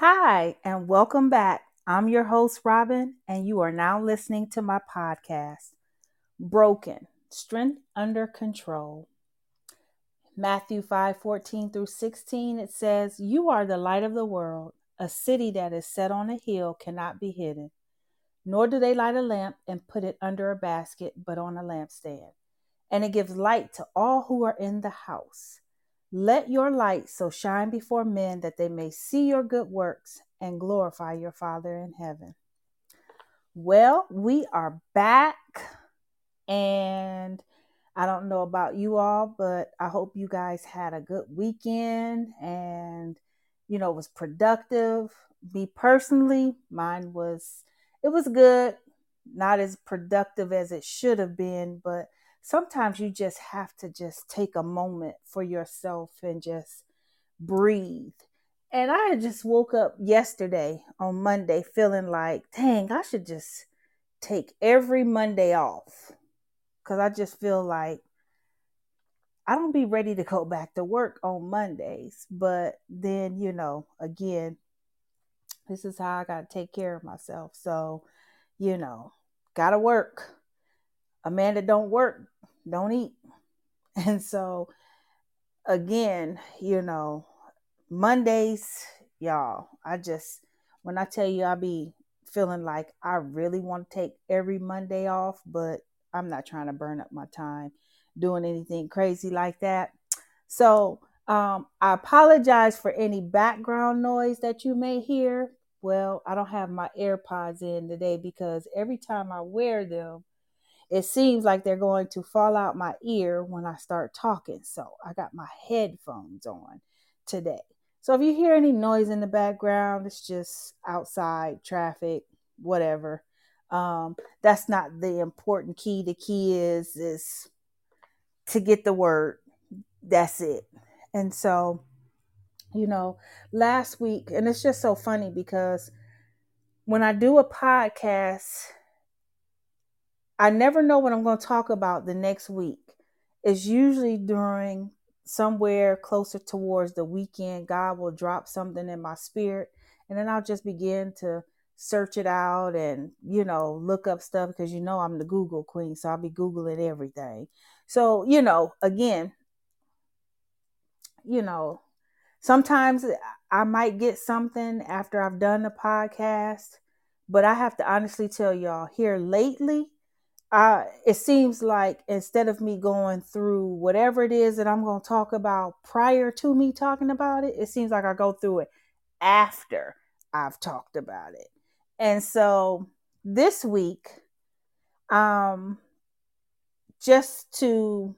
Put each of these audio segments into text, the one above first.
Hi, and welcome back. I'm your host, Robin, and you are now listening to my podcast, Broken Strength Under Control. Matthew 5 14 through 16, it says, You are the light of the world. A city that is set on a hill cannot be hidden. Nor do they light a lamp and put it under a basket, but on a lampstand. And it gives light to all who are in the house. Let your light so shine before men that they may see your good works and glorify your Father in heaven. Well, we are back, and I don't know about you all, but I hope you guys had a good weekend and you know was productive. Me personally, mine was it was good, not as productive as it should have been, but sometimes you just have to just take a moment for yourself and just breathe. And I just woke up yesterday on Monday feeling like, dang, I should just take every Monday off. Because I just feel like I don't be ready to go back to work on Mondays. But then, you know, again, this is how I got to take care of myself. So, you know, got to work. Amanda don't work don't eat. And so, again, you know, Mondays, y'all, I just, when I tell you I be feeling like I really want to take every Monday off, but I'm not trying to burn up my time doing anything crazy like that. So, um, I apologize for any background noise that you may hear. Well, I don't have my AirPods in today because every time I wear them, it seems like they're going to fall out my ear when I start talking. So I got my headphones on today. So if you hear any noise in the background, it's just outside traffic, whatever. Um, that's not the important key. The key is is to get the word. That's it. And so, you know, last week, and it's just so funny because when I do a podcast, I never know what I'm going to talk about the next week. It's usually during somewhere closer towards the weekend. God will drop something in my spirit, and then I'll just begin to search it out and, you know, look up stuff because you know I'm the Google queen, so I'll be Googling everything. So, you know, again, you know, sometimes I might get something after I've done the podcast, but I have to honestly tell y'all here lately, I it seems like instead of me going through whatever it is that I'm going to talk about prior to me talking about it, it seems like I go through it after I've talked about it. And so this week um just to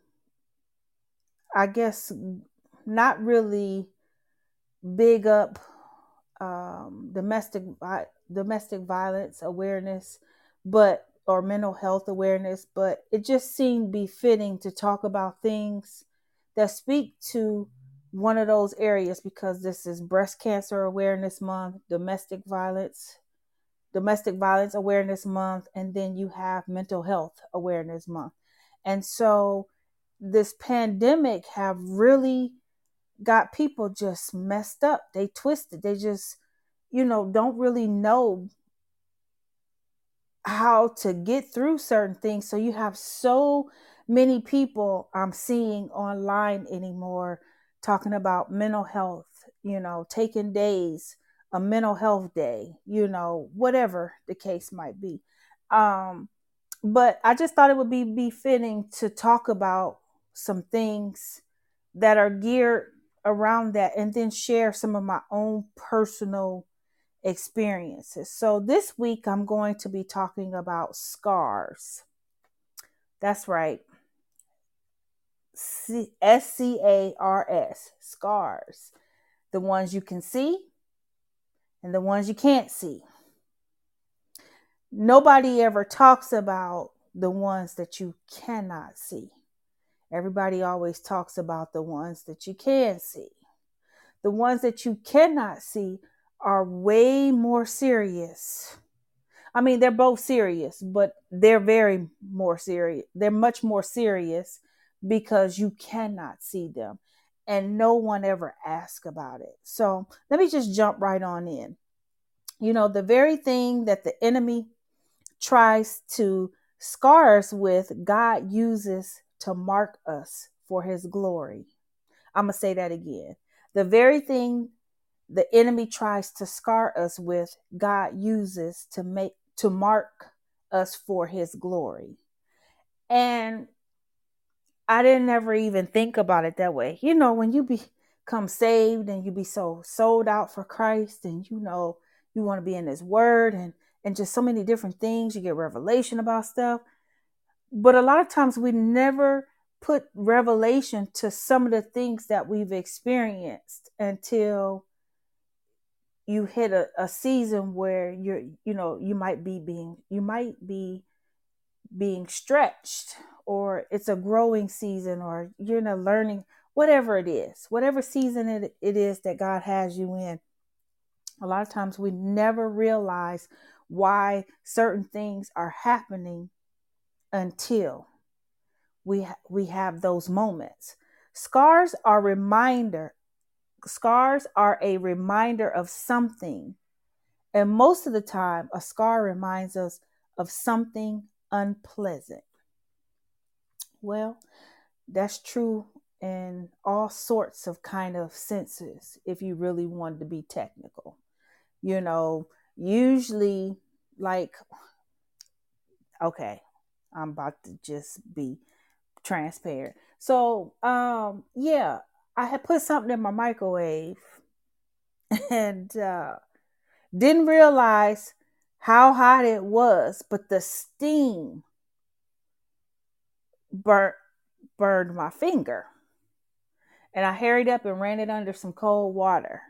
I guess not really big up um, domestic domestic violence awareness, but or mental health awareness, but it just seemed befitting to talk about things that speak to one of those areas because this is breast cancer awareness month, domestic violence, domestic violence awareness month, and then you have mental health awareness month. And so this pandemic have really got people just messed up. They twisted. They just, you know, don't really know how to get through certain things. So you have so many people I'm seeing online anymore talking about mental health, you know, taking days, a mental health day, you know, whatever the case might be. Um, but I just thought it would be befitting to talk about some things that are geared around that and then share some of my own personal experiences. So this week I'm going to be talking about scars. That's right. S C A R S, scars. The ones you can see and the ones you can't see. Nobody ever talks about the ones that you cannot see. Everybody always talks about the ones that you can see. The ones that you cannot see are way more serious. I mean, they're both serious, but they're very more serious. They're much more serious because you cannot see them. and no one ever asked about it. So let me just jump right on in. You know, the very thing that the enemy tries to scar us with, God uses to mark us for his glory. I'm going to say that again. The very thing the enemy tries to scar us with, God uses to make to mark us for his glory. And I didn't ever even think about it that way. You know, when you become saved and you be so sold out for Christ and you know you want to be in his word and and just so many different things, you get revelation about stuff. But a lot of times we never put revelation to some of the things that we've experienced until you hit a, a season where you're you know you might be being you might be being stretched or it's a growing season or you're in a learning whatever it is whatever season it, it is that god has you in. A lot of times we never realize why certain things are happening until we ha- we have those moments. Scars are reminder scars are a reminder of something. And most of the time, a scar reminds us of something unpleasant. Well, that's true in all sorts of kind of senses, if you really wanted to be technical. You know, usually, like, okay, I'm about to just be transparent. So, um, yeah, I had put something in my microwave and uh, didn't realize how hot it was, but the steam burnt burned my finger. And I hurried up and ran it under some cold water.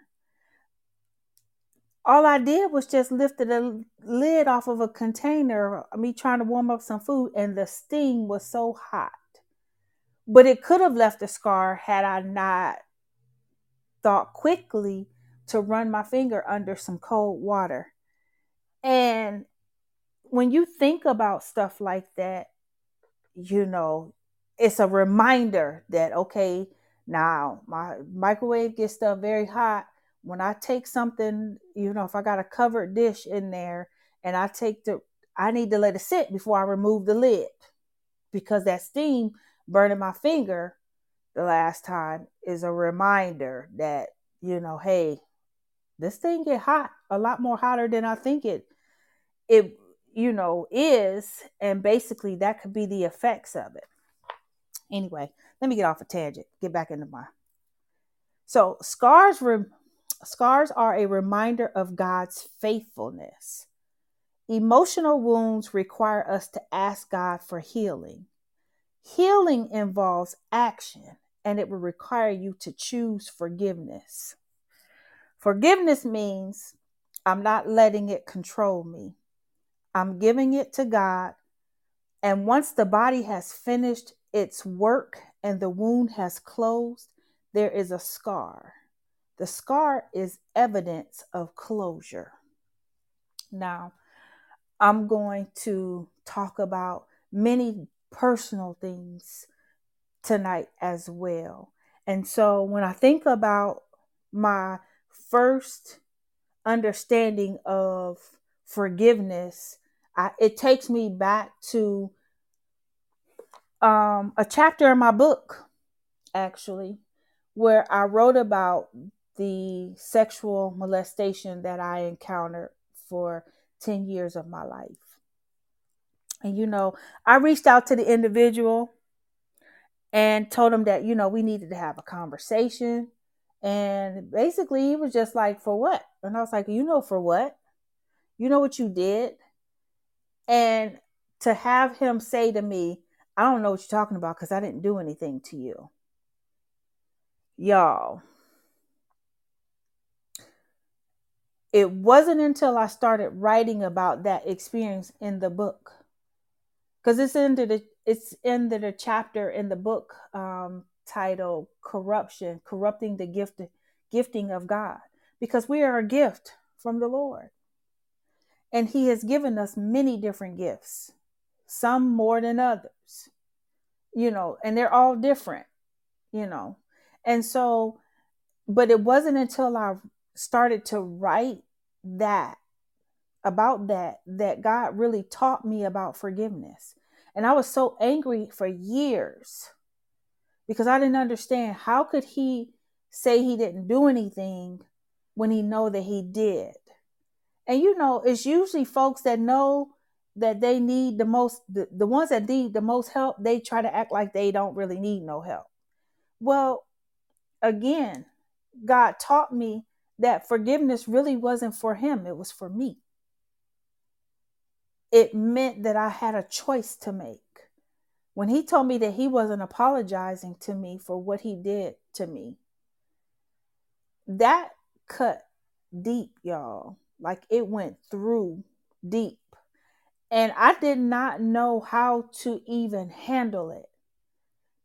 All I did was just lifted a lid off of a container, me trying to warm up some food, and the steam was so hot but it could have left a scar had I not thought quickly to run my finger under some cold water. And when you think about stuff like that, you know, it's a reminder that, okay, now my microwave gets stuff very hot. When I take something, you know, if I got a covered dish in there and I take the, I need to let it sit before I remove the lid because that steam burning my finger the last time is a reminder that, you know, hey, this thing get hot, a lot more hotter than I think it it you know is and basically that could be the effects of it. Anyway, let me get off a tangent. Get back into my So, scars re- scars are a reminder of God's faithfulness. Emotional wounds require us to ask God for healing. Healing involves action and it will require you to choose forgiveness. Forgiveness means I'm not letting it control me. I'm giving it to God. And once the body has finished its work and the wound has closed, there is a scar. The scar is evidence of closure. Now, I'm going to talk about many personal things tonight as well. And so when I think about my first understanding of forgiveness, I, it takes me back to um, a chapter in my book, actually, where I wrote about the sexual molestation that I encountered for 10 years of my life. And, you know, I reached out to the individual and told him that, you know, we needed to have a conversation. And basically, he was just like, for what? And I was like, you know, for what? You know what you did? And to have him say to me, I don't know what you're talking about because I didn't do anything to you. Y'all, it wasn't until I started writing about that experience in the book because it's into the it's the, the chapter in the book um, titled "Corruption: Corrupting the Gift Gifting of God," because we are a gift from the Lord, and He has given us many different gifts, some more than others, you know, and they're all different, you know, And so, but it wasn't until I started to write that about that that God really taught me about forgiveness. And I was so angry for years because I didn't understand how could he say he didn't do anything when he know that he did. And you know, it's usually folks that know that they need the most the, the ones that need the most help, they try to act like they don't really need no help. Well, again, God taught me that forgiveness really wasn't for him, it was for me. It meant that I had a choice to make. When he told me that he wasn't apologizing to me for what he did to me, that cut deep, y'all. Like it went through deep. And I did not know how to even handle it.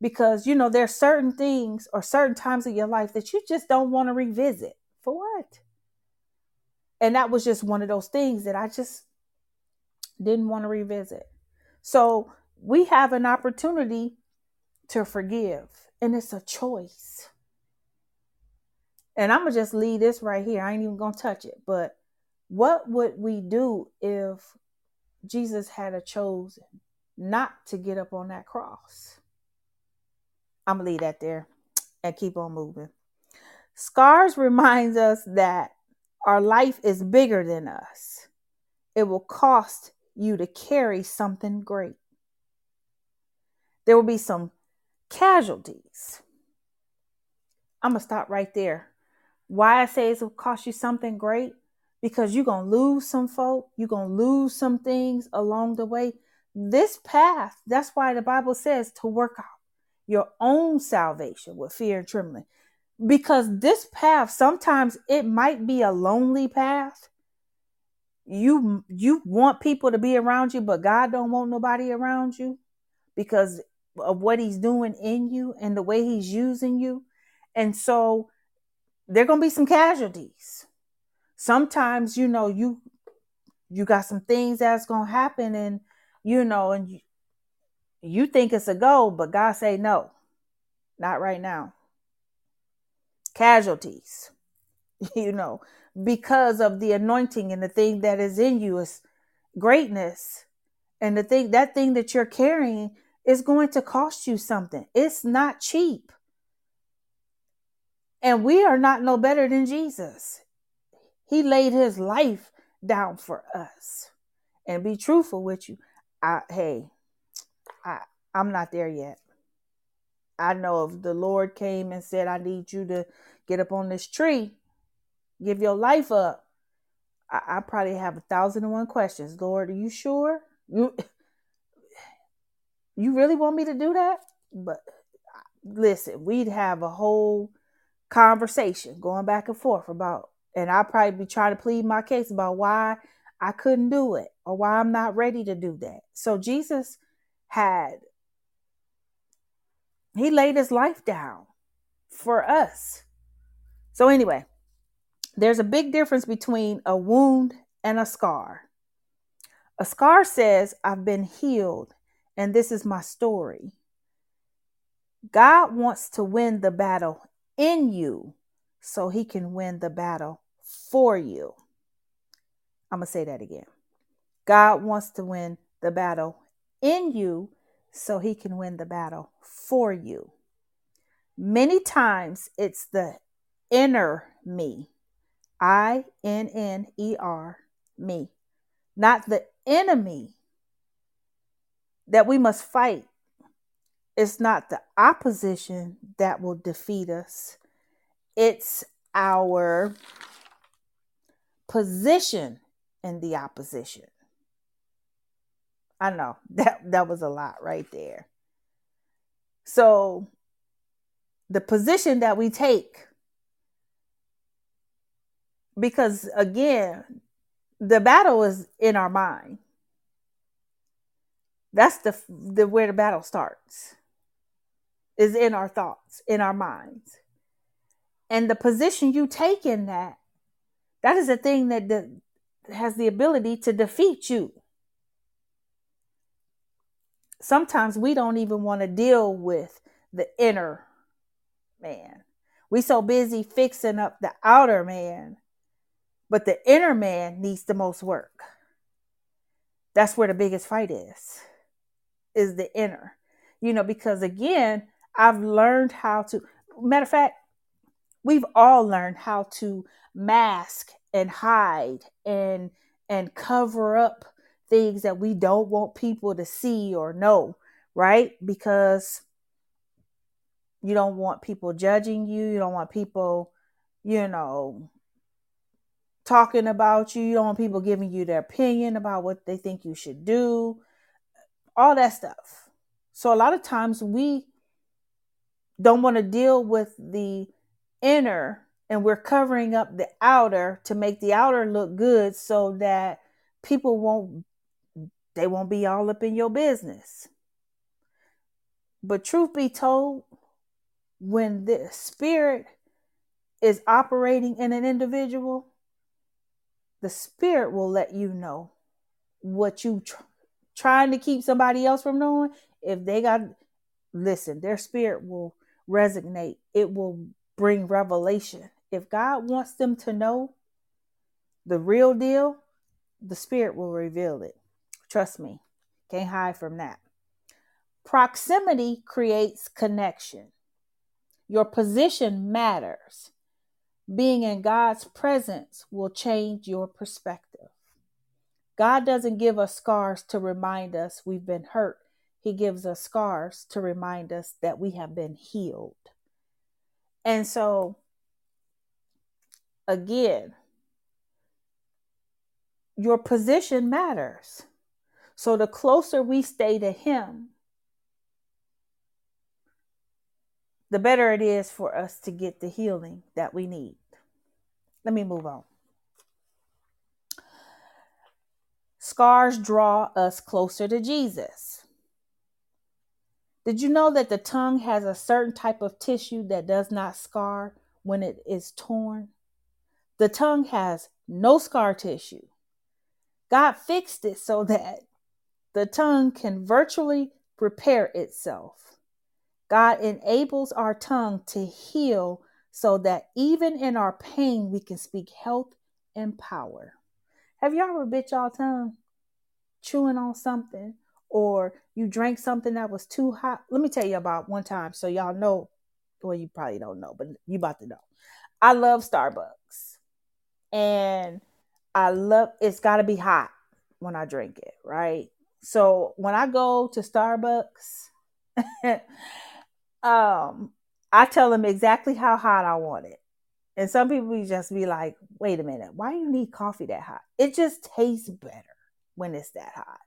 Because, you know, there's certain things or certain times of your life that you just don't want to revisit. For what? And that was just one of those things that I just didn't want to revisit. So we have an opportunity to forgive, and it's a choice. And I'm gonna just leave this right here. I ain't even gonna touch it. But what would we do if Jesus had a chosen not to get up on that cross? I'm gonna leave that there and keep on moving. Scars reminds us that our life is bigger than us. It will cost you to carry something great. There will be some casualties. I'm gonna stop right there why I say it will cost you something great? Because you're going to lose some folk, you're going to lose some things along the way. This path, that's why the Bible says to work out your own salvation with fear and trembling. Because this path, sometimes it might be a lonely path. You you want people to be around you, but God don't want nobody around you because of what he's doing in you and the way he's using you. And so there are gonna be some casualties. Sometimes, you know, you you got some things that's gonna happen, and you know, and you, you think it's a go, but God say no, not right now. Casualties, you know, because of the anointing and the thing that is in you is greatness, and the thing that thing that you're carrying is going to cost you something. It's not cheap. And we are not no better than Jesus. He laid his life down for us. And be truthful with you. I hey, I I'm not there yet. I know if the Lord came and said, I need you to get up on this tree, give your life up, I, I probably have a thousand and one questions. Lord, are you sure? You you really want me to do that? But listen, we'd have a whole conversation going back and forth about, and I'll probably be trying to plead my case about why I couldn't do it or why I'm not ready to do that. So Jesus had, he laid his life down for us. So, anyway, there's a big difference between a wound and a scar. A scar says, I've been healed and this is my story. God wants to win the battle in you so he can win the battle for you. I'm going to say that again. God wants to win the battle in you so he can win the battle for you. Many times it's the inner me, I N N E R, me, not the enemy that we must fight it's not the opposition that will defeat us, it's our position in the opposition. I know that that was a lot right there. So the position that we take because again the battle is in our mind that's the the where the battle starts is in our thoughts, in our minds. And the position you take in that, that is a thing that de- has the ability to defeat you. Sometimes we don't even want to deal with the inner man. We so busy fixing up the outer man, but the inner man needs the most work. That's where the biggest fight is. Is the inner. You know, because again, I've learned how to matter of fact, we've all learned how to mask and hide and and cover up things that we don't want people to see or know, right? Because you don't want people judging you, you don't want people, you know, talking about you, you don't want people giving you their opinion about what they think you should do, all that stuff. So a lot of times we don't want to deal with the inner and we're covering up the outer to make the outer look good so that people won't they won't be all up in your business. But truth be told, when the spirit is operating in an individual, the spirit will let you know what you tr- trying to keep somebody else from knowing. If they got listen, their spirit will resonate. It will bring revelation. If God wants them to know the real deal, the Spirit will reveal it. Trust me, can't hide from that. Proximity creates connection. Your position matters. Being in God's presence will change your perspective. God doesn't give us scars to remind us we've been hurt. He gives us scars to remind us that we have been healed. And so, again, your position matters. So, the closer we stay to Him, the better it is for us to get the healing that we need. Let me move on. Scars draw us closer to Jesus. Did you know that the tongue has a certain type of tissue that does not scar when it is torn? The tongue has no scar tissue. God fixed it so that the tongue can virtually repair itself. God enables our tongue to heal so that even in our pain, we can speak health and power. Have y'all ever bit y'all tongue chewing on something or you drank something that was too hot. Let me tell you about one time so y'all know. Well, you probably don't know, but you about to know. I love Starbucks. And I love it's got to be hot when I drink it, right? So when I go to Starbucks, um, I tell them exactly how hot I want it. And some people just be like, wait a minute, why do you need coffee that hot? It just tastes better when it's that hot.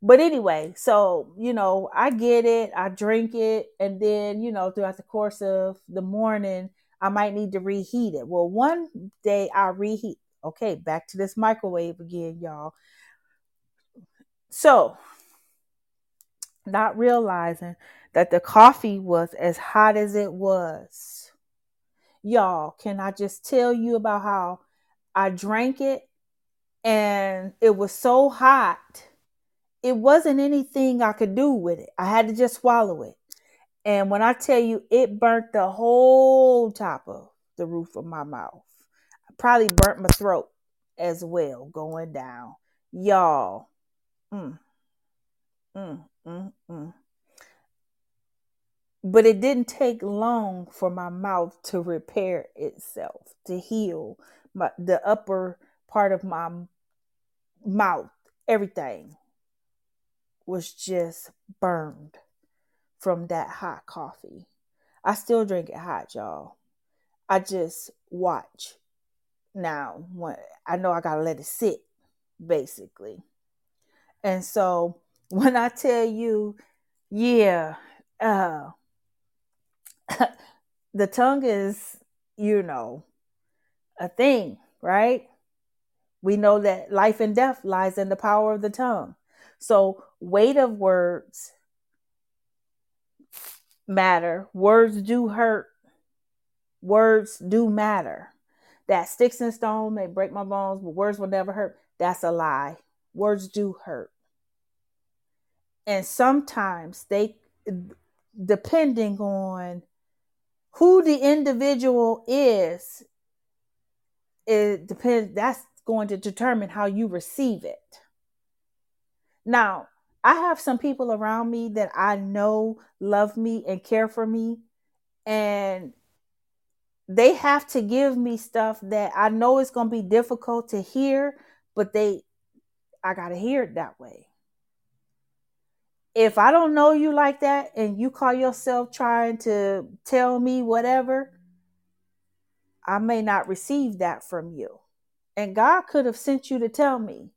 But anyway, so, you know, I get it, I drink it, and then, you know, throughout the course of the morning, I might need to reheat it. Well, one day I reheat. Okay, back to this microwave again, y'all. So, not realizing that the coffee was as hot as it was. Y'all, can I just tell you about how I drank it and it was so hot it wasn't anything I could do with it. I had to just swallow it. And when I tell you it burnt the whole top of the roof of my mouth, I probably burnt my throat as well going down. Y'all. Mm, mm, mm, mm. But it didn't take long for my mouth to repair itself, to heal my, the upper part of my mouth, everything was just burned from that hot coffee. I still drink it hot, y'all. I just watch. Now, when I know I gotta let it sit, basically. And so when I tell you, yeah, uh, the tongue is, you know, a thing, right? We know that life and death lies in the power of the tongue. So, weight of words matter. Words do hurt. Words do matter. That sticks and stone may break my bones, but words will never hurt. That's a lie. Words do hurt. And sometimes they, depending on Who the individual is, it depends. That's going to determine how you receive it. Now, I have some people around me that I know love me and care for me, and they have to give me stuff that I know it's going to be difficult to hear, but they, I got to hear it that way. If I don't know you like that and you call yourself trying to tell me whatever, I may not receive that from you. And God could have sent you to tell me.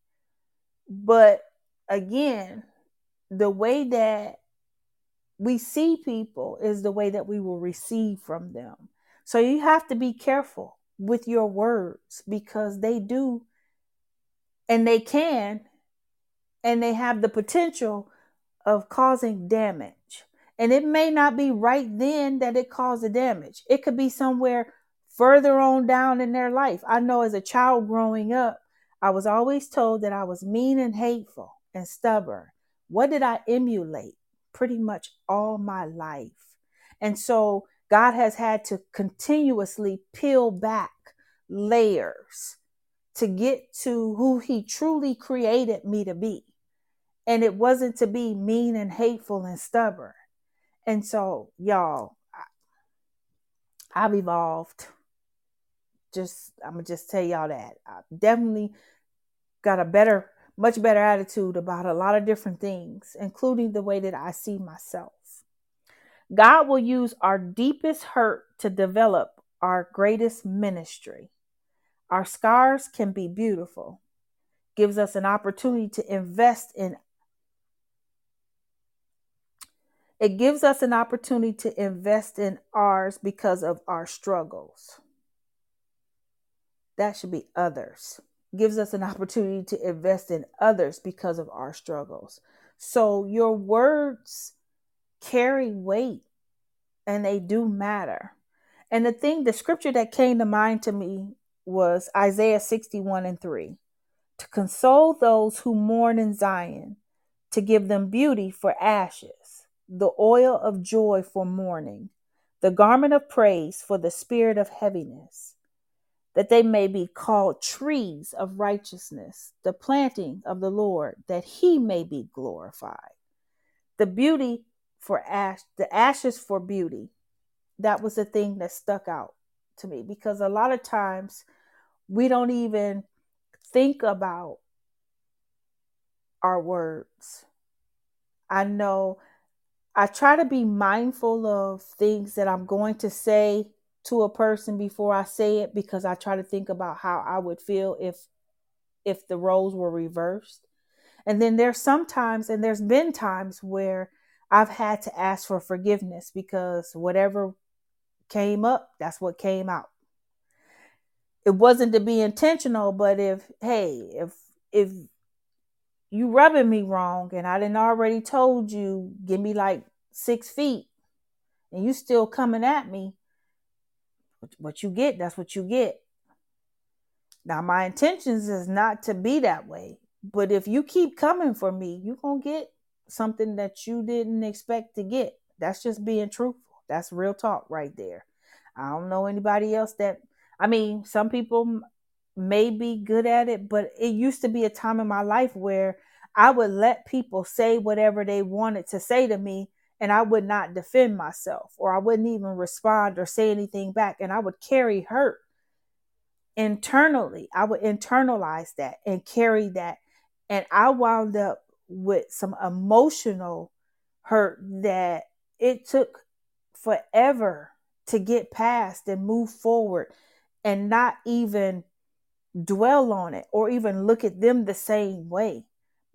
But again, the way that we see people is the way that we will receive from them. So you have to be careful with your words because they do and they can and they have the potential of causing damage. And it may not be right then that it caused the damage. It could be somewhere further on down in their life. I know as a child growing up, I was always told that I was mean and hateful and stubborn. What did I emulate? Pretty much all my life. And so God has had to continuously peel back layers to get to who He truly created me to be. And it wasn't to be mean and hateful and stubborn. And so, y'all, I've evolved. Just, I'm going to just tell y'all that. I definitely got a better much better attitude about a lot of different things, including the way that I see myself. God will use our deepest hurt to develop our greatest ministry. Our scars can be beautiful, gives us an opportunity to invest in it gives us an opportunity to invest in ours because of our struggles. That should be others gives us an opportunity to invest in others because of our struggles. So your words carry weight and they do matter. And the thing, the scripture that came to mind to me was Isaiah 61 and 3 to console those who mourn in Zion, to give them beauty for ashes, the oil of joy for mourning, the garment of praise for the spirit of heaviness that they may be called trees of righteousness, the planting of the Lord, that he may be glorified. The beauty for ash, the ashes for beauty. That was the thing that stuck out to me because a lot of times we don't even think about our words. I know I try to be mindful of things that I'm going to say to a person before I say it because I try to think about how I would feel if if the roles were reversed. And then there's sometimes and there's been times where I've had to ask for forgiveness because whatever came up, that's what came out. It wasn't to be intentional, but if hey, if if you rubbing me wrong and I didn't already told you give me like six feet and you still coming at me, what you get, that's what you get. Now, my intentions is not to be that way. But if you keep coming for me, you're to get something that you didn't expect to get. That's just being truthful. That's real talk right there. I don't know anybody else that, I mean, some people may be good at it, but it used to be a time in my life where I would let people say whatever they wanted to say to me and I would not defend myself or I wouldn't even respond or say anything back. And I would carry hurt internally. I would internalize that and carry that. And I wound up with some emotional hurt that it took forever to get past and move forward and not even dwell on it or even look at them the same way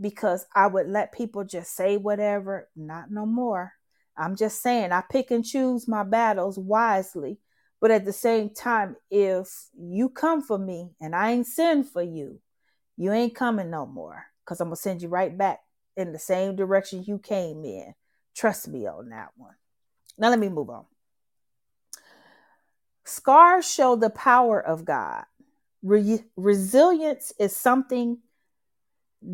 because I would let people just say whatever, not no more. I'm just saying, I pick and choose my battles wisely. But at the same time, if you come for me and I ain't send for you, you ain't coming no more because I'm going to send you right back in the same direction you came in. Trust me on that one. Now, let me move on. Scars show the power of God. Re- resilience is something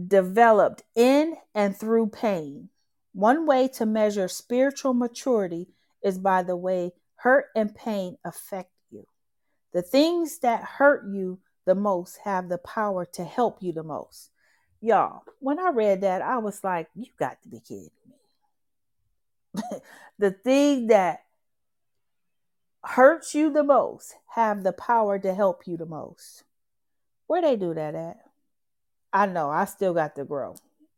developed in and through pain. One way to measure spiritual maturity is by the way hurt and pain affect you. The things that hurt you the most have the power to help you the most. Y'all, when I read that, I was like, you got to be kidding me. the thing that hurts you the most have the power to help you the most. Where they do that at? I know I still got to grow.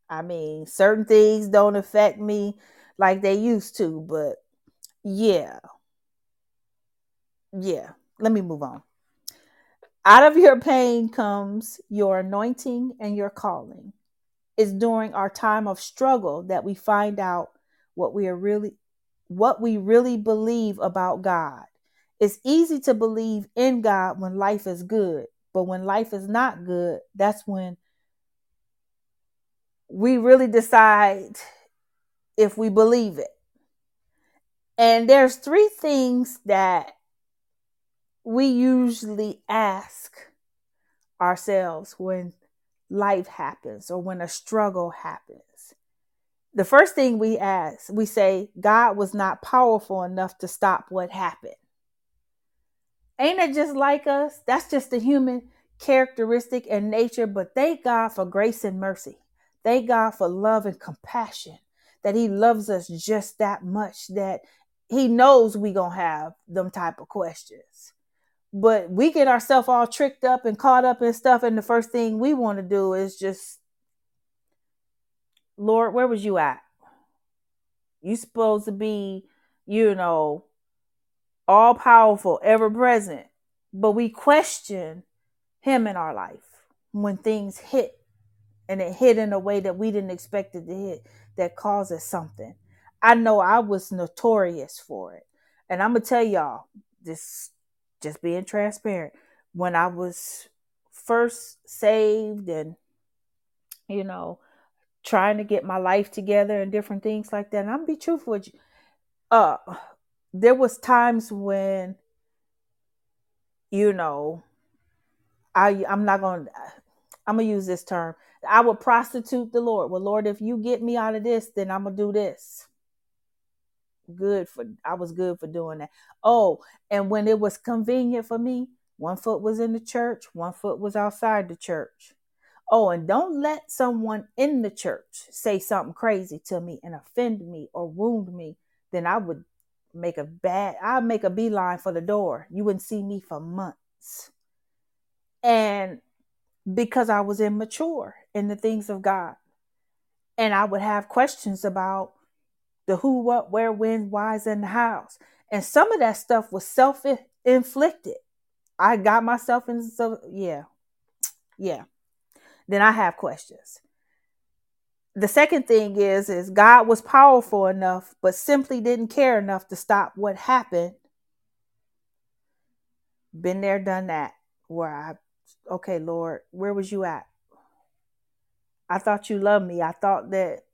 I mean, certain things don't affect me like they used to, but yeah. Yeah. Let me move on. Out of your pain comes your anointing and your calling. It's during our time of struggle that we find out what we are really what we really believe about God. It's easy to believe in God when life is good, but when life is not good, that's when we really decide if we believe it. And there's three things that we usually ask ourselves when life happens or when a struggle happens. The first thing we ask, we say, God was not powerful enough to stop what happened. Ain't it just like us? That's just a human characteristic and nature, but thank God for grace and mercy. Thank God for love and compassion, that He loves us just that much, that He knows we to have them type of questions. But we get ourselves all tricked up and caught up in stuff, and the first thing we want to do is just, Lord, where was you at? You supposed to be, you know, all powerful, ever present. But we question him in our life when things hit and it hit in a way that we didn't expect it to hit that causes something. I know I was notorious for it. And I'm gonna tell y'all, this just being transparent. When I was first saved and you know, trying to get my life together and different things like that. And I'm gonna be truthful with you. Uh there was times when you know I I'm not gonna I'm gonna use this term. I would prostitute the Lord. Well, Lord, if you get me out of this, then I'm gonna do this. Good for I was good for doing that. Oh, and when it was convenient for me, one foot was in the church, one foot was outside the church. Oh, and don't let someone in the church say something crazy to me and offend me or wound me. Then I would make a bad, I'd make a beeline for the door. You wouldn't see me for months. And because I was immature in the things of God. And I would have questions about the who, what, where, when, whys, and the hows. And some of that stuff was self inflicted. I got myself into, yeah. Yeah. Then I have questions. The second thing is is God was powerful enough but simply didn't care enough to stop what happened. Been there done that where I okay, Lord, where was you at? I thought you loved me. I thought that,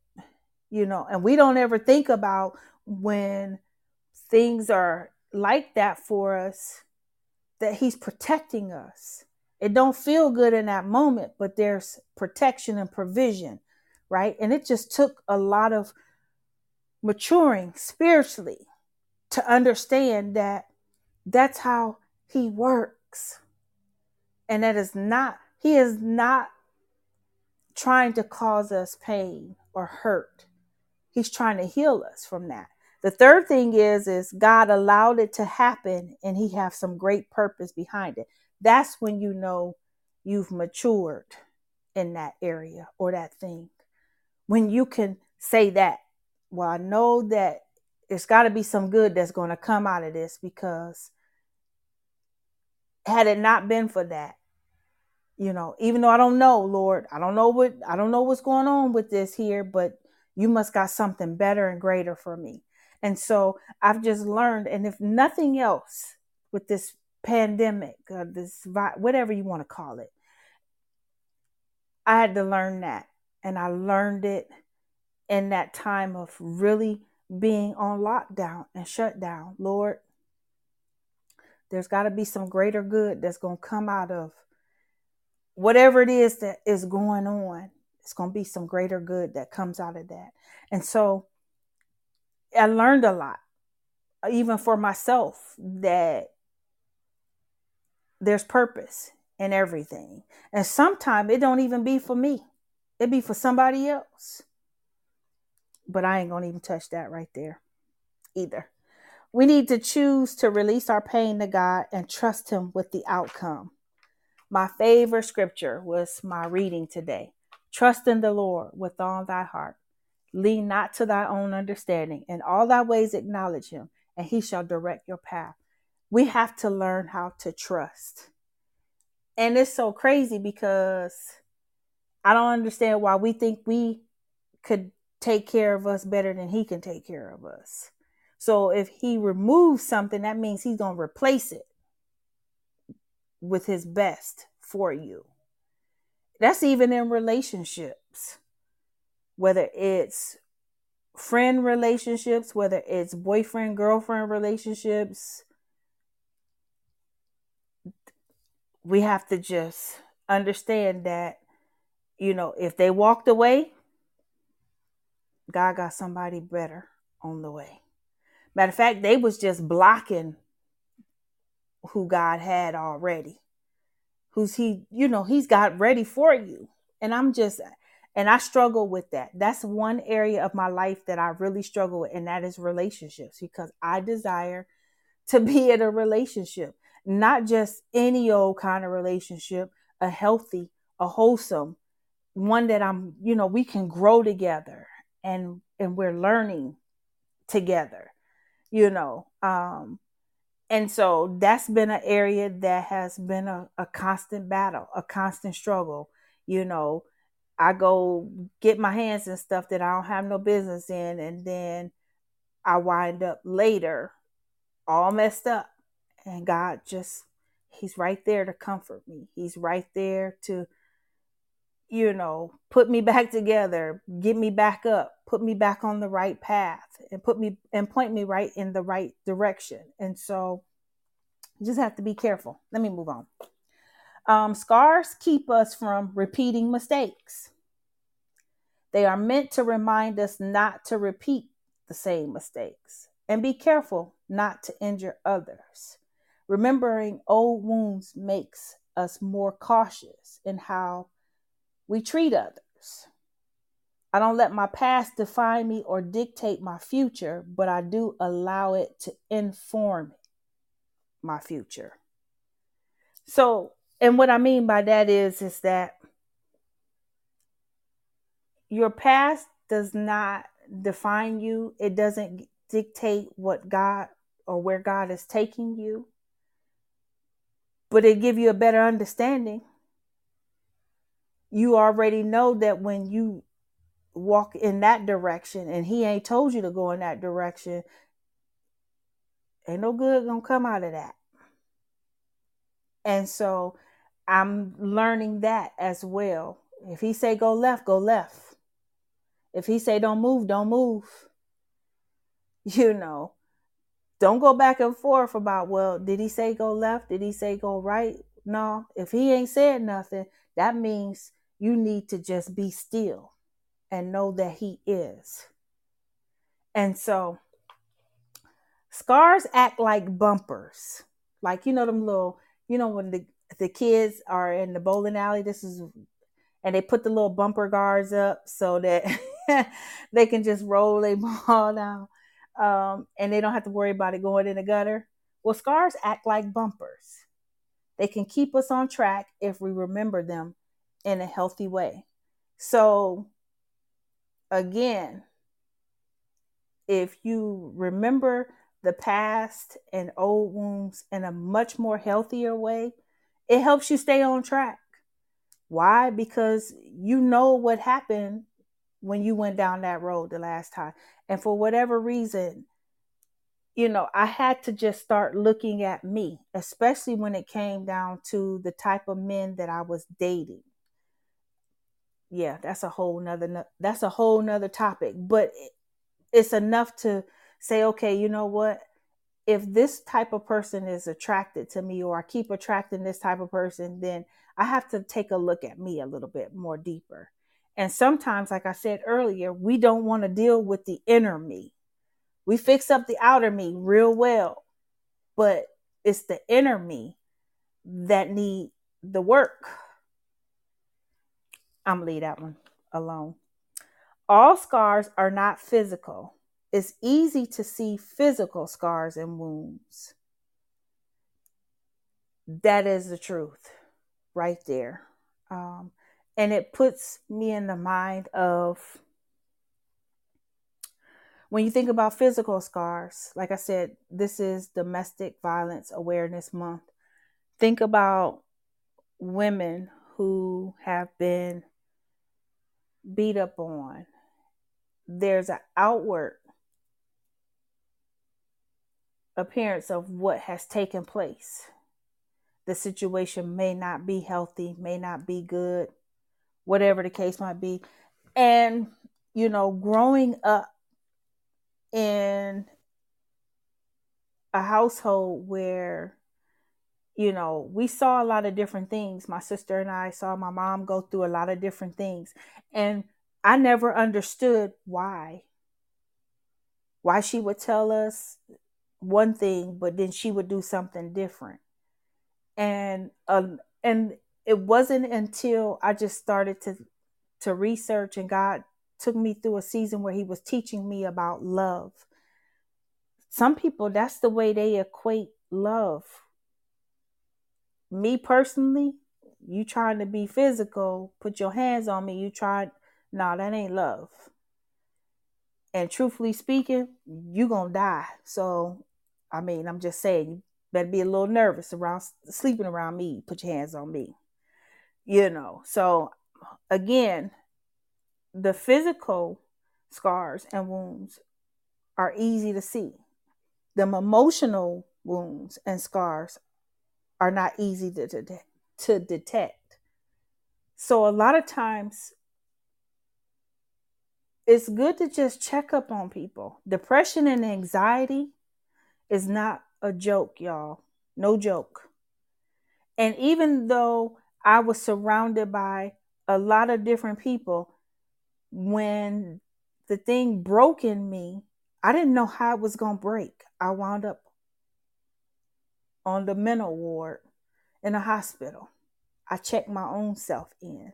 you know, and we don't ever think about when things are like that for us that he's protecting us. It don't feel good in that moment, but there's protection and provision, right? And it just took a lot of maturing spiritually to understand that that's how he works. And that is not he is not trying to cause us pain or hurt. He's trying to heal us from that. The third thing is is god allowed it to happen and he have some great purpose behind it. That's when you know you've matured in that area or that thing when you can say that well i know that it's got to be some good that's going to come out of this because had it not been for that you know even though i don't know lord i don't know what i don't know what's going on with this here but you must got something better and greater for me. And so i've just learned and if nothing else with this pandemic uh, this whatever you want to call it i had to learn that and i learned it in that time of really being on lockdown and shut down lord there's got to be some greater good that's going to come out of whatever it is that is going on, it's going to be some greater good that comes out of that. And so I learned a lot. even for myself, that there's purpose in everything. And sometimes it don't even be for me. It be for somebody else. But I ain't gonna even touch that right there either. We need to choose to release our pain to God and trust Him with the outcome. My favorite scripture was my reading today. Trust in the Lord with all thy heart. Lean not to thy own understanding. In all thy ways acknowledge him, and he shall direct your path. We have to learn how to trust. And it's so crazy because I don't understand why we think we could take care of us better than he can take care of us. So if he removes something, that means he's going to replace it with his best for you. That's even in relationships, whether it's friend relationships, whether it's boyfriend girlfriend relationships. We have to just understand that, you know, if they walked away, God got somebody better on the way. Matter of fact, they was just blocking who God had already. Who's he, you know, he's got ready for you. And I'm just and I struggle with that. That's one area of my life that I really struggle with, and that is relationships because I desire to be in a relationship, not just any old kind of relationship, a healthy, a wholesome, one that I'm, you know, we can grow together and and we're learning together you know um and so that's been an area that has been a, a constant battle a constant struggle you know. I go get my hands in stuff that i don't have no business in and then i wind up later all messed up and god just he's right there to comfort me. He's right there to you know, put me back together, get me back up, put me back on the right path, and put me and point me right in the right direction. And so just have to be careful. Let me move on. Um, scars keep us from repeating mistakes. They are meant to remind us not to repeat the same mistakes and be careful not to injure others. Remembering old wounds makes us more cautious in how we treat others. I don't let my past define me or dictate my future, but I do allow it to inform my future. So, and what I mean by that is is that your past does not define you. It doesn't dictate what God or where God is taking you. But it give you a better understanding you already know that when you walk in that direction and he ain't told you to go in that direction, ain't no good gonna come out of that. And so I'm learning that as well. If he say go left, go left. If he say don't move, don't move. You know, don't go back and forth about, well, did he say go left? Did he say go right? No, if he ain't said nothing, that means you need to just be still and know that He is. And so, scars act like bumpers. Like, you know, them little, you know, when the, the kids are in the bowling alley, this is, and they put the little bumper guards up so that they can just roll a ball down um, and they don't have to worry about it going in the gutter. Well, scars act like bumpers. They can keep us on track if we remember them in a healthy way. So, again, if you remember the past and old wounds in a much more healthier way, it helps you stay on track. Why? Because you know what happened when you went down that road the last time. And for whatever reason, you know, I had to just start looking at me, especially when it came down to the type of men that I was dating yeah, that's a whole nother that's a whole nother topic. But it's enough to say, okay, you know what? If this type of person is attracted to me or I keep attracting this type of person, then I have to take a look at me a little bit more deeper. And sometimes, like I said earlier, we don't want to deal with the inner me. We fix up the outer me real well, but it's the inner me that need the work. I'm gonna leave that one alone. All scars are not physical. It's easy to see physical scars and wounds. That is the truth right there. Um, and it puts me in the mind of when you think about physical scars, like I said, this is Domestic Violence Awareness Month. Think about women who have been beat up on. There's an outward appearance of what has taken place. The situation may not be healthy, may not be good, whatever the case might be. And, you know, growing up in a household where you know we saw a lot of different things my sister and i saw my mom go through a lot of different things and i never understood why why she would tell us one thing but then she would do something different and um and it wasn't until i just started to to research and god took me through a season where he was teaching me about love. Some people, that's the way they equate love. Me personally, you trying to be physical, put your hands on me, you tried, nah, that ain't love. And truthfully speaking, you gonna die. So, I mean, I'm just saying, you better be a little nervous around sleeping around me. Put your hands on me. You know. So, again, the physical scars and wounds are easy to see. The emotional wounds and scars are not easy to, to, detect. So, a lot of times, it's good to just check up on people. Depression and anxiety is not a joke, y'all. No joke. And even though I was surrounded by a lot of different people, when the thing broke in me, I didn't know how it was going to break. I wound up on the mental ward in a hospital. I checked my own self in.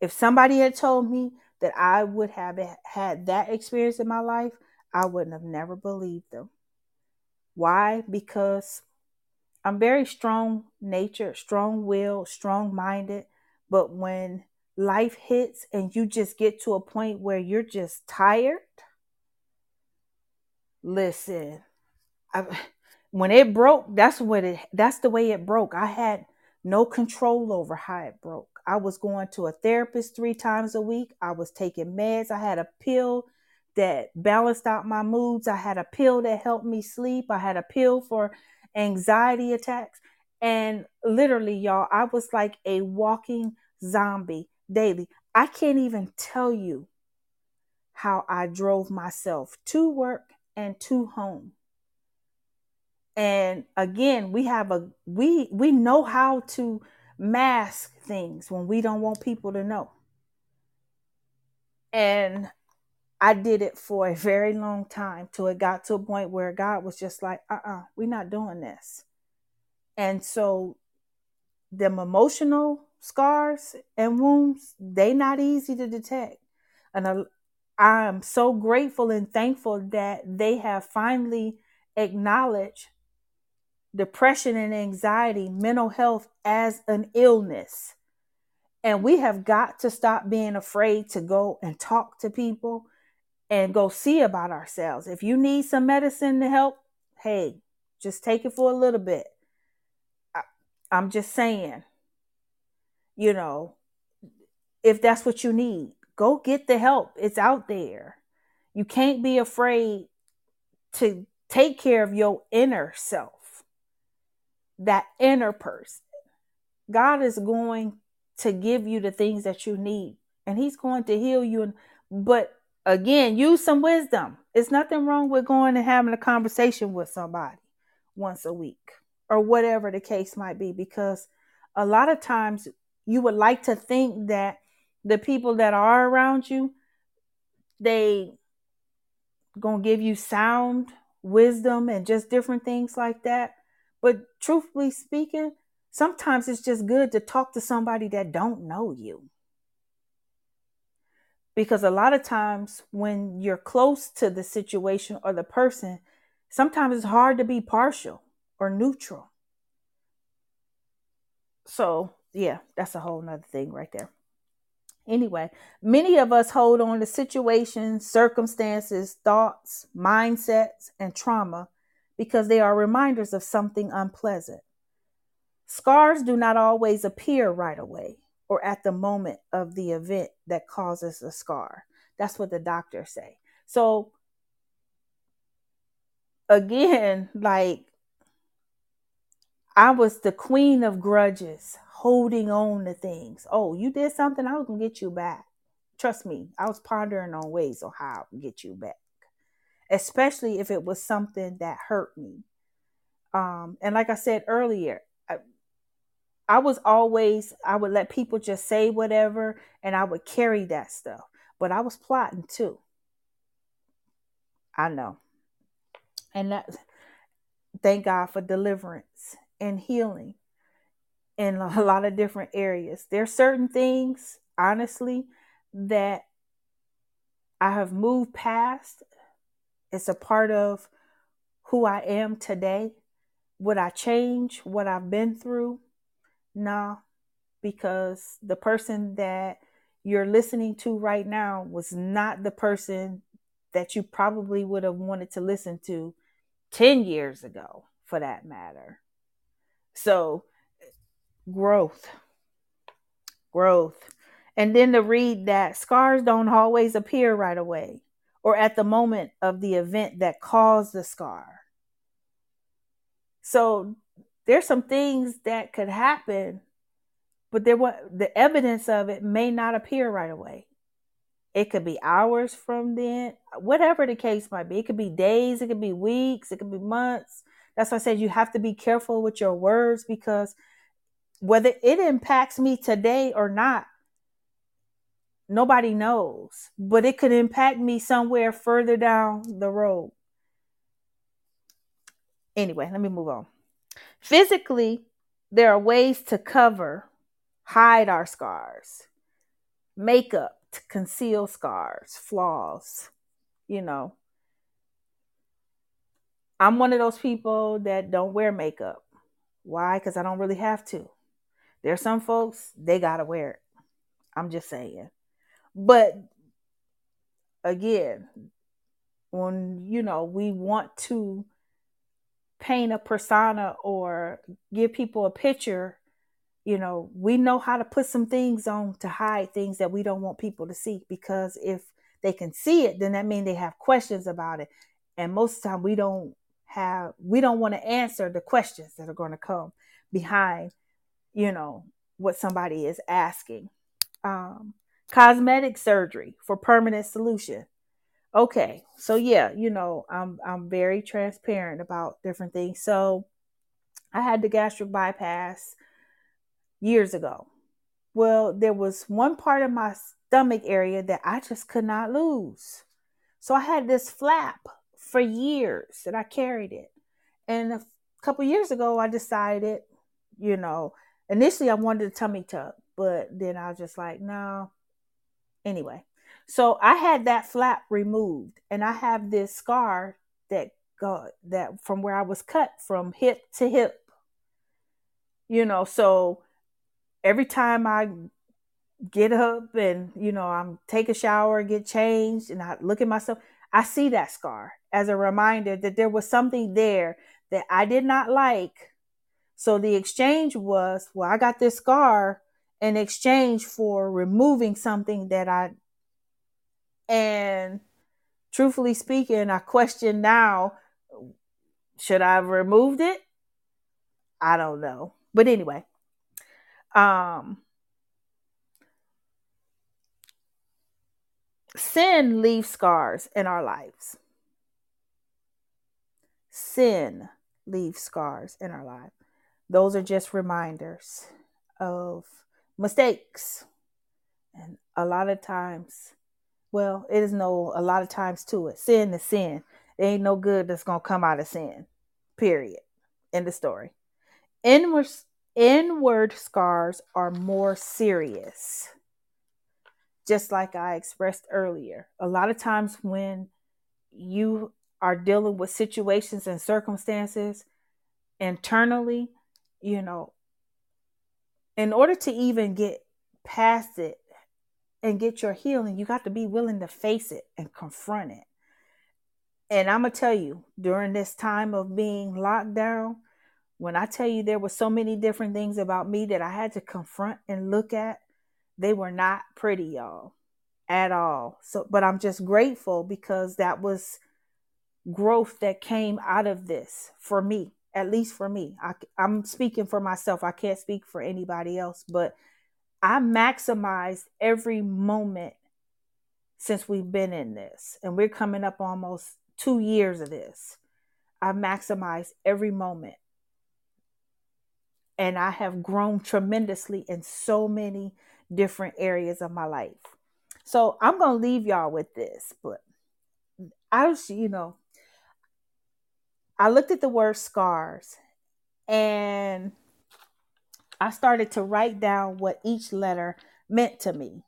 If somebody had told me that I would have had that experience in my life, I wouldn't have never believed them. Why? Because I'm very strong natured, strong willed, strong minded. But when life hits and you just get to a point where you're just tired, listen, I, when it broke, that's what it that's the way it broke. I had no control over how it broke. I was going to a therapist 3 times a week. I was taking meds. I had a pill that balanced out my moods. I had a pill that helped me sleep. I had a pill for anxiety attacks. And literally, y'all, I was like a walking zombie daily. I can't even tell you how I drove myself to work and to home. And again, we have a we we know how to mask things when we don't want people to know. And I did it for a very long time till it got to a point where God was just like, uh uh-uh, uh, we are not doing this. And so, them emotional scars and wounds, they not easy to detect. And I'm so grateful and thankful that they have finally acknowledged depression and anxiety, mental health as an illness. And we have got to stop being afraid to go and talk to people and go see about ourselves. If you need some medicine to help, hey, just take it for a little bit. I, am just saying, you know, if that's what you need, go get the help. It's out there. You can't be afraid to take care of your inner self, that inner person. God is going to give you the things that you need and he's going to heal you but again use some wisdom it's nothing wrong with going and having a conversation with somebody once a week or whatever the case might be because a lot of times you would like to think that the people that are around you they going to give you sound wisdom and just different things like that. But truthfully speaking, sometimes it's just good to talk to somebody that don't know you. Because a lot of times when you're close to the situation or the person, sometimes it's hard to be partial or neutral. So, yeah, that's a whole nother thing right there. Anyway, many of us hold on to situations, circumstances, thoughts, mindsets, and trauma because they are reminders of something unpleasant. Scars do not always appear right away or at the moment of the event that causes the scar. That's what the doctors say. So, again, like I was the queen of grudges, holding on to things. Oh, you did something, I was gonna get you back. Trust me, I was pondering on ways of how to get you back, especially if it was something that hurt me. Um, and like I said earlier, I, was always I would let people just say whatever, and I would carry that stuff. But I was plotting too. I know, and that thank God for deliverance and healing in a lot of different areas. There's certain things, honestly, that I have moved past. It's a part of who I am today. Would I change what I've been through? Nah, because the person that you're listening to right now was not the person that you probably would have wanted to listen to 10 years ago, for that matter. So, growth, growth. And then to read that scars don't always appear right away or at the moment of the event that caused the scar. So, there's some things that could happen, but there what the evidence of it may not appear right away. It could be hours from then, whatever the case might be. It could be days, it could be weeks, it could be months. That's why I said you have to be careful with your words because whether it impacts me today or not, nobody knows. But it could impact me somewhere further down the road. Anyway, let me move on. Physically, there are ways to cover, hide our scars, makeup to conceal scars, flaws, you know, I'm one of those people that don't wear makeup. Why? Because I don't really have to. There's some folks, they got to wear it. I'm just saying. But again, when, you know, we want to paint a persona or give people a picture, you know, we know how to put some things on to hide things that we don't want people to see because if they can see it, then that means they have questions about it. And most of the time we don't have we don't want to answer the questions that are going to come behind you know what somebody is asking um, cosmetic surgery for permanent solution okay so yeah you know i'm i'm very transparent about different things so i had the gastric bypass years ago well there was one part of my stomach area that i just could not lose so i had this flap for years that I carried it. And a couple years ago, I decided, you know, initially I wanted a tummy tuck, but then I was just like, no. Anyway, so I had that flap removed, and I have this scar that got that from where I was cut from hip to hip. You know, so every time I get up and you know I'm take a shower, get changed, and I look at myself, I see that scar as a reminder that there was something there that I did not like. So the exchange was, well, I got this scar in exchange for removing something that I, and truthfully speaking, I question now, should I have removed it? I don't know. But anyway, um, sin leaves scars in our lives sin leaves scars in our life. Those are just reminders of mistakes. And a lot of times well, it is no a lot of times to it. Sin is sin. There ain't no good that's gonna come out of sin. Period. In the story. Inward inward scars are more serious. Just like I expressed earlier. A lot of times when you are dealing with situations and circumstances internally, you know, in order to even get past it and get your healing, you got to be willing to face it and confront it. And I'm going to tell you, during this time of being locked down, when I tell you there were so many different things about me that I had to confront and look at, they were not pretty, y'all, at all. So, but I'm just grateful because that was growth that came out of this for me, at least for me. I, I'm speaking for myself. I can't speak for anybody else, but I maximized every moment since we've been in this, and we're coming up almost two years of this. I maximized every moment. And I have grown tremendously in so many different areas of my life. So I'm going to leave y'all with this, but I was, you know, I looked at the word scars and I started to write down what each letter meant to me.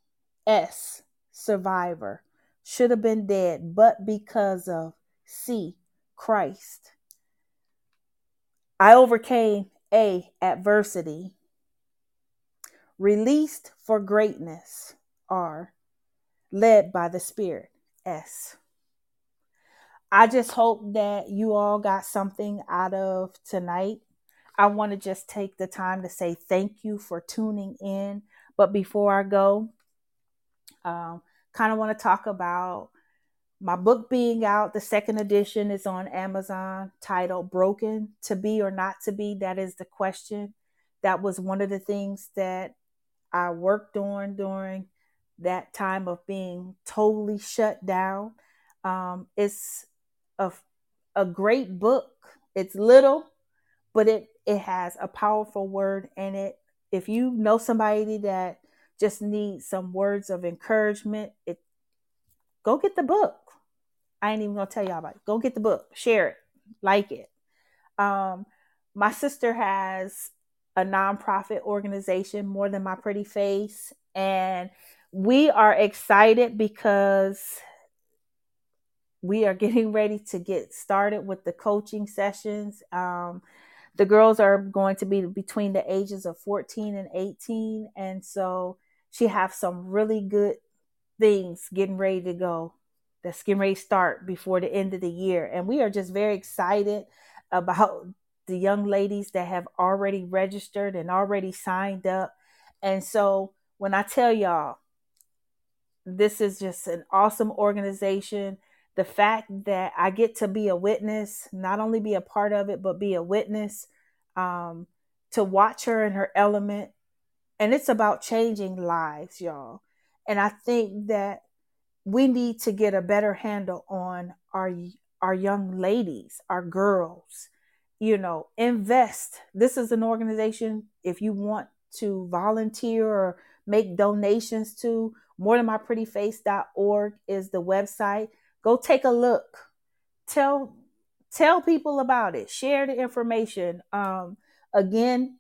S, survivor, should have been dead, but because of C, Christ. I overcame A, adversity. Released for greatness, R, led by the Spirit, S. I just hope that you all got something out of tonight. I want to just take the time to say thank you for tuning in. But before I go, um, kind of want to talk about my book being out. The second edition is on Amazon titled Broken to Be or Not to Be. That is the question. That was one of the things that I worked on during that time of being totally shut down. Um, it's a, a great book. It's little, but it it has a powerful word in it. If you know somebody that just needs some words of encouragement, it go get the book. I ain't even gonna tell y'all about it. Go get the book, share it, like it. Um, my sister has a nonprofit organization, More Than My Pretty Face, and we are excited because we are getting ready to get started with the coaching sessions. Um, the girls are going to be between the ages of 14 and 18 and so she have some really good things getting ready to go that's getting ready to start before the end of the year. And we are just very excited about the young ladies that have already registered and already signed up. And so when i tell y'all this is just an awesome organization the fact that I get to be a witness, not only be a part of it, but be a witness, um, to watch her in her element. And it's about changing lives, y'all. And I think that we need to get a better handle on our our young ladies, our girls. You know, invest. This is an organization if you want to volunteer or make donations to more than my pretty is the website Go take a look. Tell tell people about it. Share the information. Um, again,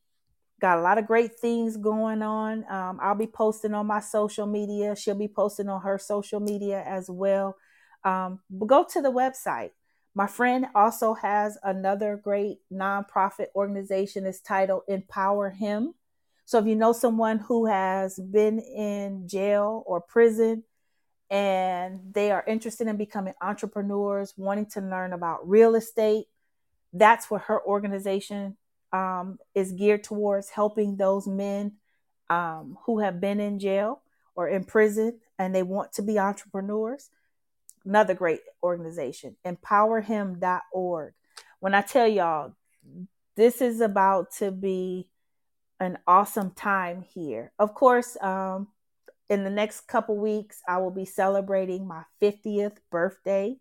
got a lot of great things going on. Um, I'll be posting on my social media. She'll be posting on her social media as well. Um, but go to the website. My friend also has another great nonprofit organization. It's titled Empower Him. So if you know someone who has been in jail or prison and they are interested in becoming entrepreneurs, wanting to learn about real estate. That's what her organization um, is geared towards helping those men um, who have been in jail or in prison and they want to be entrepreneurs. Another great organization, empowerhim.org. When I tell y'all, this is about to be an awesome time here. Of course, um, in the next couple weeks, I will be celebrating my 50th birthday.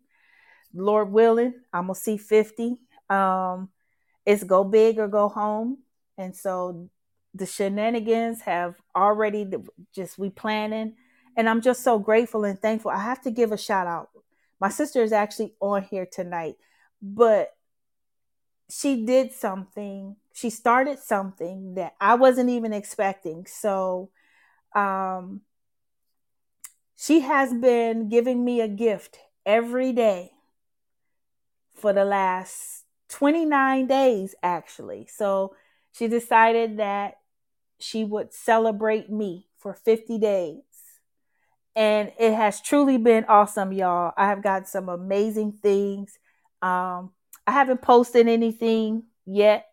Lord willing, I'm gonna see 50. Um, it's go big or go home. And so the shenanigans have already just we planning And I'm just so grateful and thankful. I have to give a shout out. My sister is actually on here tonight, but she did something. She started something that I wasn't even expecting. So, um, she has been giving me a gift every day for the last 29 days, actually. So she decided that she would celebrate me for 50 days. And it has truly been awesome, y'all. I have got some amazing things. Um, I haven't posted anything yet.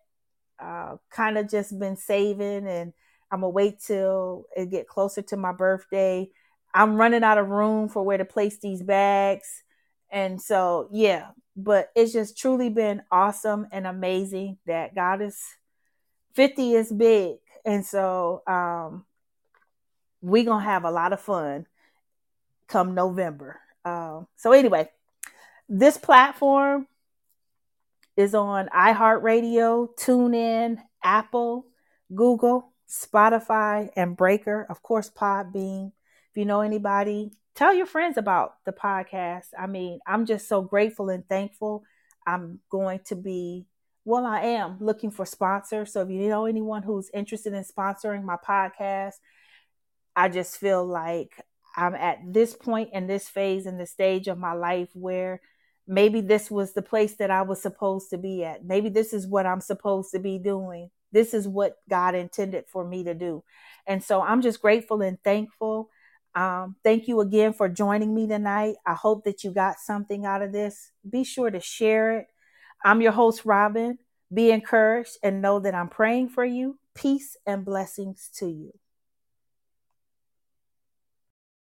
Uh, kind of just been saving, and I'm gonna wait till it get closer to my birthday. I'm running out of room for where to place these bags, and so yeah. But it's just truly been awesome and amazing that God is 50 is big, and so um, we gonna have a lot of fun come November. Um, so anyway, this platform is on iHeartRadio, TuneIn, Apple, Google, Spotify, and Breaker. Of course, Podbean. If you know anybody, tell your friends about the podcast. I mean, I'm just so grateful and thankful. I'm going to be, well, I am looking for sponsors. So if you know anyone who's interested in sponsoring my podcast, I just feel like I'm at this point in this phase in the stage of my life where maybe this was the place that I was supposed to be at. Maybe this is what I'm supposed to be doing. This is what God intended for me to do. And so I'm just grateful and thankful. Um, thank you again for joining me tonight. I hope that you got something out of this. Be sure to share it. I'm your host, Robin. Be encouraged and know that I'm praying for you. Peace and blessings to you.